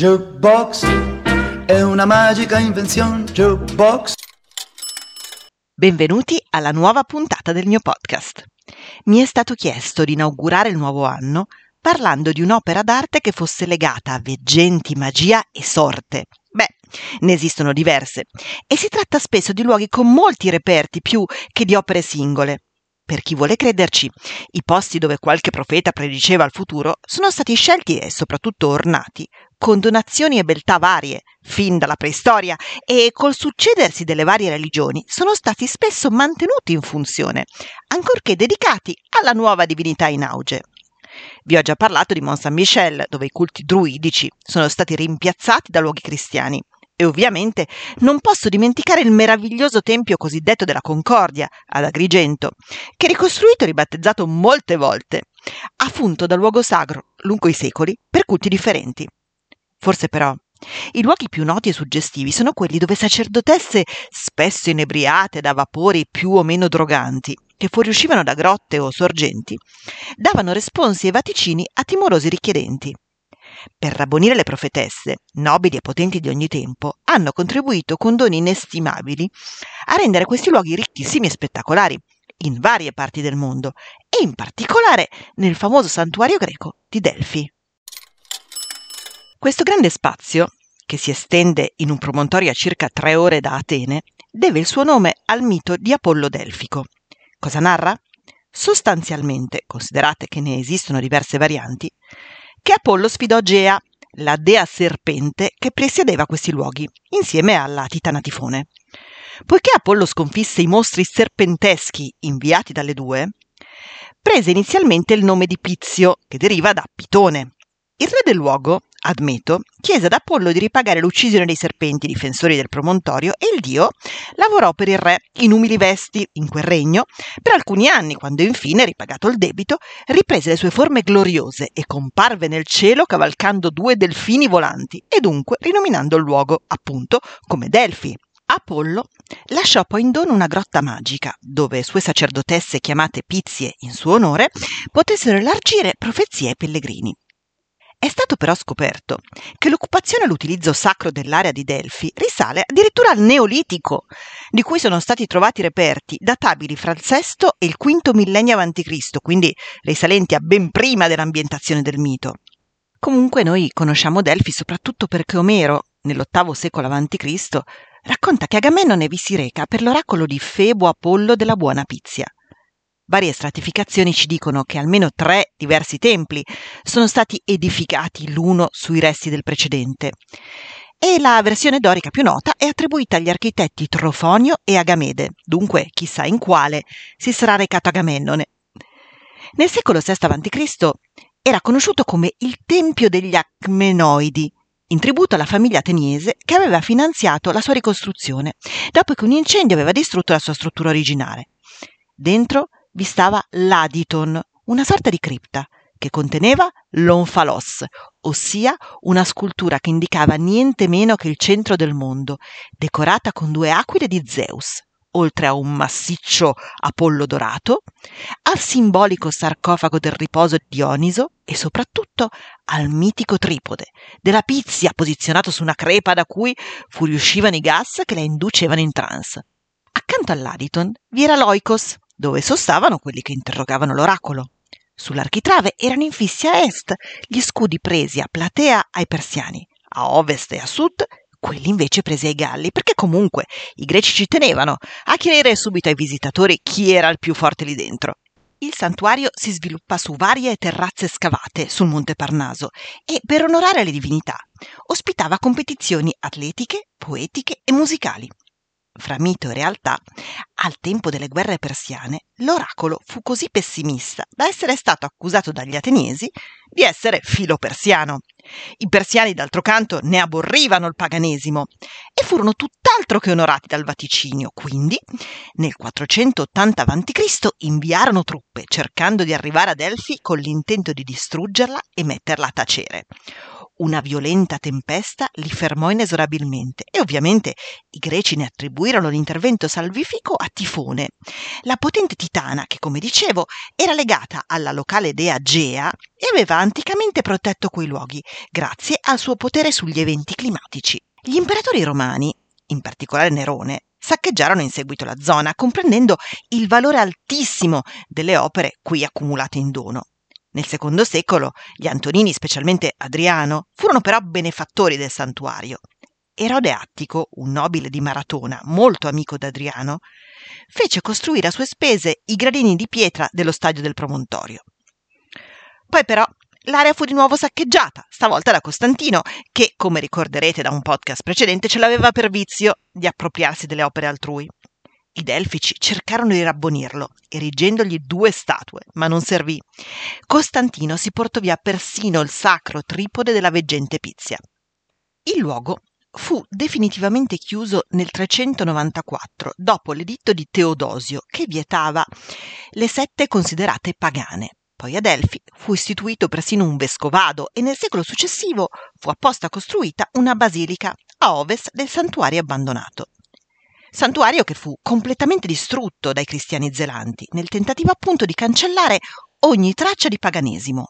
Jukebox è una magica invenzione. Jukebox. Benvenuti alla nuova puntata del mio podcast. Mi è stato chiesto di inaugurare il nuovo anno parlando di un'opera d'arte che fosse legata a veggenti, magia e sorte. Beh, ne esistono diverse e si tratta spesso di luoghi con molti reperti più che di opere singole. Per chi vuole crederci, i posti dove qualche profeta prediceva il futuro sono stati scelti e soprattutto ornati con donazioni e beltà varie, fin dalla preistoria, e col succedersi delle varie religioni sono stati spesso mantenuti in funzione, ancorché dedicati alla nuova divinità in auge. Vi ho già parlato di Mont Saint-Michel, dove i culti druidici sono stati rimpiazzati da luoghi cristiani. E ovviamente non posso dimenticare il meraviglioso tempio cosiddetto della Concordia ad Agrigento, che ricostruito e ribattezzato molte volte, ha funto da luogo sacro lungo i secoli per culti differenti. Forse però i luoghi più noti e suggestivi sono quelli dove sacerdotesse, spesso inebriate da vapori più o meno droganti, che fuoriuscivano da grotte o sorgenti, davano responsi e vaticini a timorosi richiedenti per rabbonire le profetesse, nobili e potenti di ogni tempo, hanno contribuito con doni inestimabili a rendere questi luoghi ricchissimi e spettacolari in varie parti del mondo e in particolare nel famoso santuario greco di Delfi. Questo grande spazio, che si estende in un promontorio a circa tre ore da Atene, deve il suo nome al mito di Apollo Delfico. Cosa narra? Sostanzialmente, considerate che ne esistono diverse varianti, che Apollo sfidò Gea, la dea serpente che presiedeva questi luoghi, insieme alla titana Tifone. Poiché Apollo sconfisse i mostri serpenteschi inviati dalle due, prese inizialmente il nome di Pizio, che deriva da Pitone. Il re del luogo, Admeto, chiese ad Apollo di ripagare l'uccisione dei serpenti difensori del promontorio e il dio lavorò per il re in umili vesti in quel regno per alcuni anni, quando infine, ripagato il debito, riprese le sue forme gloriose e comparve nel cielo cavalcando due delfini volanti e dunque rinominando il luogo, appunto, come Delfi. Apollo lasciò poi in dono una grotta magica, dove sue sacerdotesse chiamate Pizie in suo onore potessero elargire profezie ai pellegrini. È stato però scoperto che l'occupazione e l'utilizzo sacro dell'area di Delfi risale addirittura al Neolitico, di cui sono stati trovati reperti databili fra il VI e il V millennio a.C., quindi risalenti a ben prima dell'ambientazione del mito. Comunque noi conosciamo Delfi soprattutto perché Omero, nell'VIII secolo a.C., racconta che Agamennone vi si reca per l'oracolo di Febo Apollo della buona Pizia. Varie stratificazioni ci dicono che almeno tre diversi templi sono stati edificati l'uno sui resti del precedente. E la versione dorica più nota è attribuita agli architetti Trofonio e Agamede, dunque chissà in quale si sarà recato Agamennone. Nel secolo VI a.C. era conosciuto come il Tempio degli Acmenoidi, in tributo alla famiglia ateniese che aveva finanziato la sua ricostruzione, dopo che un incendio aveva distrutto la sua struttura originale. Dentro vi stava l'Aditon, una sorta di cripta, che conteneva l'Onfalos, ossia una scultura che indicava niente meno che il centro del mondo, decorata con due aquile di Zeus, oltre a un massiccio Apollo dorato, al simbolico sarcofago del riposo di Dioniso e soprattutto al mitico tripode della Pizia posizionato su una crepa da cui fuoriuscivano i gas che la inducevano in trance. Accanto all'Aditon vi era l'Oikos, dove sostavano quelli che interrogavano l'oracolo. Sull'architrave erano infissi a est gli scudi presi a platea ai persiani, a ovest e a sud quelli invece presi ai Galli, perché comunque i greci ci tenevano a chiarire subito ai visitatori chi era il più forte lì dentro. Il santuario si sviluppa su varie terrazze scavate sul Monte Parnaso e, per onorare le divinità, ospitava competizioni atletiche, poetiche e musicali. Fra mito e realtà, al tempo delle guerre persiane, l'oracolo fu così pessimista da essere stato accusato dagli ateniesi di essere filo persiano. I persiani, d'altro canto, ne aborrivano il paganesimo e furono tutt'altro che onorati dal vaticinio. Quindi, nel 480 a.C., inviarono truppe cercando di arrivare a Delfi con l'intento di distruggerla e metterla a tacere una violenta tempesta li fermò inesorabilmente e ovviamente i greci ne attribuirono l'intervento salvifico a Tifone. La potente titana, che come dicevo era legata alla locale dea Gea e aveva anticamente protetto quei luoghi, grazie al suo potere sugli eventi climatici. Gli imperatori romani, in particolare Nerone, saccheggiarono in seguito la zona, comprendendo il valore altissimo delle opere qui accumulate in dono. Nel secondo secolo gli Antonini, specialmente Adriano, furono però benefattori del santuario. Erode Attico, un nobile di Maratona, molto amico d'Adriano, fece costruire a sue spese i gradini di pietra dello stadio del promontorio. Poi però l'area fu di nuovo saccheggiata, stavolta da Costantino, che, come ricorderete da un podcast precedente, ce l'aveva per vizio di appropriarsi delle opere altrui. I Delfici cercarono di rabbonirlo, erigendogli due statue, ma non servì. Costantino si portò via persino il sacro tripode della veggente Pizia. Il luogo fu definitivamente chiuso nel 394, dopo l'editto di Teodosio, che vietava le sette considerate pagane. Poi a Delfi fu istituito persino un vescovado e nel secolo successivo fu apposta costruita una basilica a ovest del santuario abbandonato santuario che fu completamente distrutto dai cristiani zelanti, nel tentativo appunto di cancellare ogni traccia di paganesimo.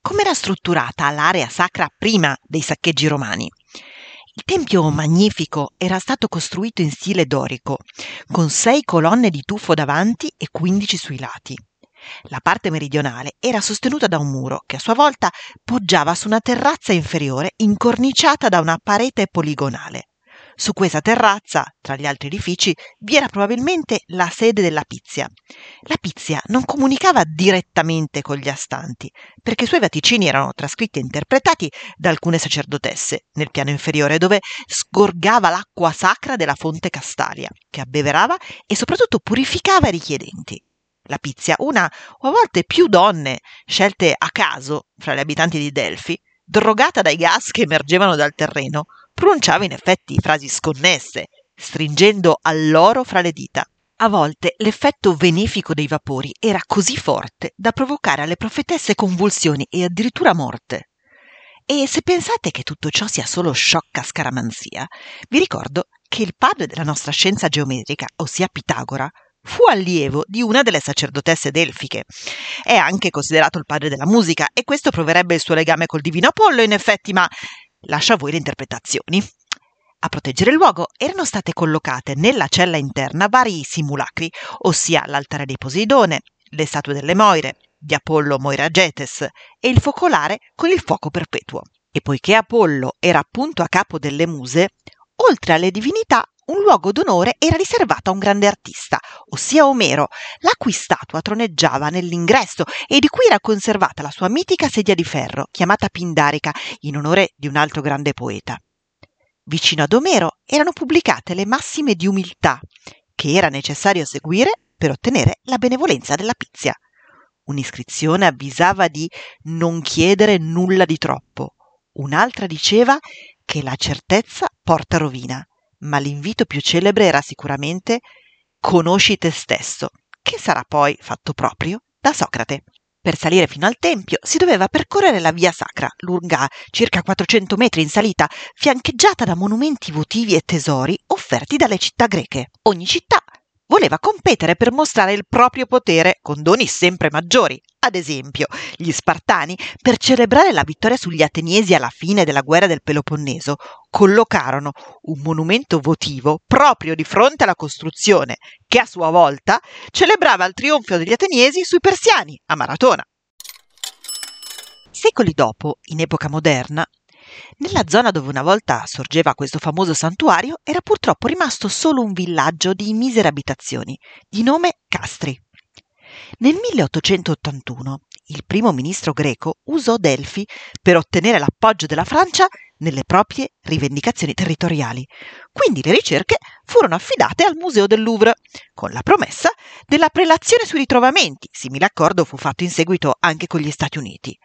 Com'era strutturata l'area sacra prima dei saccheggi romani? Il tempio magnifico era stato costruito in stile dorico, con sei colonne di tufo davanti e quindici sui lati. La parte meridionale era sostenuta da un muro che a sua volta poggiava su una terrazza inferiore incorniciata da una parete poligonale. Su questa terrazza, tra gli altri edifici, vi era probabilmente la sede della Pizia. La Pizia non comunicava direttamente con gli astanti, perché i suoi vaticini erano trascritti e interpretati da alcune sacerdotesse nel piano inferiore, dove sgorgava l'acqua sacra della fonte Castalia, che abbeverava e soprattutto purificava i richiedenti. La Pizia, una o a volte più donne scelte a caso fra gli abitanti di Delfi, drogata dai gas che emergevano dal terreno, pronunciava in effetti frasi sconnesse, stringendo all'oro fra le dita. A volte l'effetto benefico dei vapori era così forte da provocare alle profetesse convulsioni e addirittura morte. E se pensate che tutto ciò sia solo sciocca scaramanzia, vi ricordo che il padre della nostra scienza geometrica, ossia Pitagora, fu allievo di una delle sacerdotesse delfiche. È anche considerato il padre della musica e questo proverebbe il suo legame col divino Apollo, in effetti, ma lascio a voi le interpretazioni. A proteggere il luogo erano state collocate nella cella interna vari simulacri, ossia l'altare di Poseidone, le statue delle Moire, di Apollo Moiragetes e il focolare con il fuoco perpetuo. E poiché Apollo era appunto a capo delle muse, oltre alle divinità un luogo d'onore era riservato a un grande artista, ossia Omero, la cui statua troneggiava nell'ingresso e di cui era conservata la sua mitica sedia di ferro, chiamata Pindarica, in onore di un altro grande poeta. Vicino ad Omero erano pubblicate le massime di umiltà che era necessario seguire per ottenere la benevolenza della Pizia. Un'iscrizione avvisava di non chiedere nulla di troppo, un'altra diceva che la certezza porta rovina ma l'invito più celebre era sicuramente Conosci te stesso, che sarà poi fatto proprio da Socrate. Per salire fino al tempio si doveva percorrere la via sacra, lunga circa 400 metri in salita, fiancheggiata da monumenti votivi e tesori offerti dalle città greche. Ogni città voleva competere per mostrare il proprio potere con doni sempre maggiori. Ad esempio, gli Spartani, per celebrare la vittoria sugli Ateniesi alla fine della guerra del Peloponneso, collocarono un monumento votivo proprio di fronte alla costruzione, che a sua volta celebrava il trionfo degli Ateniesi sui Persiani a Maratona. Secoli dopo, in epoca moderna, nella zona dove una volta sorgeva questo famoso santuario era purtroppo rimasto solo un villaggio di misere abitazioni, di nome Castri. Nel 1881 il primo ministro greco usò Delfi per ottenere l'appoggio della Francia nelle proprie rivendicazioni territoriali. Quindi le ricerche furono affidate al Museo del Louvre, con la promessa della prelazione sui ritrovamenti. Simile accordo fu fatto in seguito anche con gli Stati Uniti.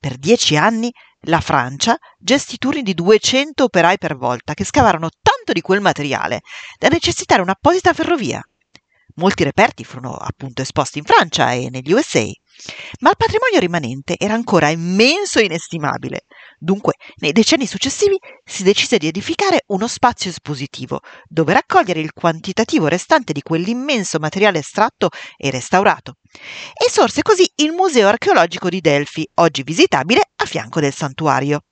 Per dieci anni la Francia gestì turni di 200 operai per volta che scavarono tanto di quel materiale da necessitare un'apposita ferrovia. Molti reperti furono appunto esposti in Francia e negli USA, ma il patrimonio rimanente era ancora immenso e inestimabile. Dunque, nei decenni successivi si decise di edificare uno spazio espositivo, dove raccogliere il quantitativo restante di quell'immenso materiale estratto e restaurato. E sorse così il Museo archeologico di Delfi, oggi visitabile a fianco del santuario.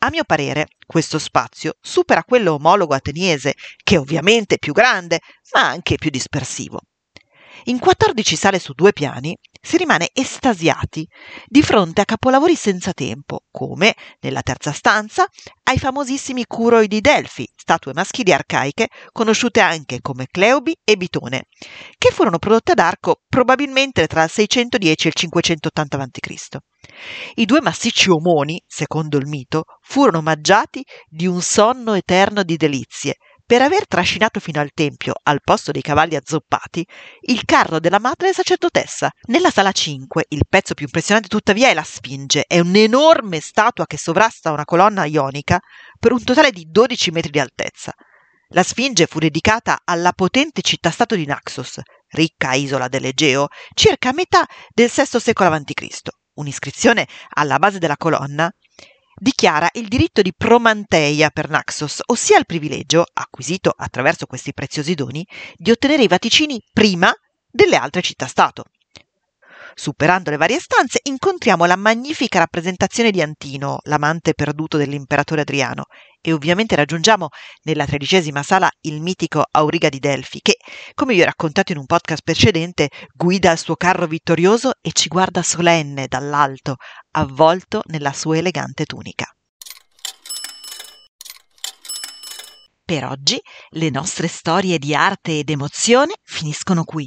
A mio parere, questo spazio supera quello omologo ateniese, che è ovviamente più grande, ma anche più dispersivo. In 14 sale su due piani si rimane estasiati di fronte a capolavori senza tempo, come, nella terza stanza, ai famosissimi curoi di Delfi, statue maschili arcaiche conosciute anche come Cleobi e Bitone, che furono prodotte ad arco probabilmente tra il 610 e il 580 a.C. I due massicci omoni, secondo il mito, furono omaggiati di un sonno eterno di delizie, per aver trascinato fino al tempio, al posto dei cavalli azzoppati, il carro della madre sacerdotessa. Nella sala 5, il pezzo più impressionante tuttavia è la Sfinge, è un'enorme statua che sovrasta una colonna ionica per un totale di 12 metri di altezza. La Sfinge fu dedicata alla potente città-stato di Naxos, ricca isola dell'Egeo, circa a metà del VI secolo a.C. Un'iscrizione alla base della colonna dichiara il diritto di promanteia per Naxos, ossia il privilegio, acquisito attraverso questi preziosi doni, di ottenere i vaticini prima delle altre città-stato. Superando le varie stanze, incontriamo la magnifica rappresentazione di Antino, l'amante perduto dell'imperatore Adriano, e ovviamente raggiungiamo nella tredicesima sala il mitico Auriga di Delfi, che, come vi ho raccontato in un podcast precedente, guida il suo carro vittorioso e ci guarda solenne dall'alto, avvolto nella sua elegante tunica. Per oggi le nostre storie di arte ed emozione finiscono qui.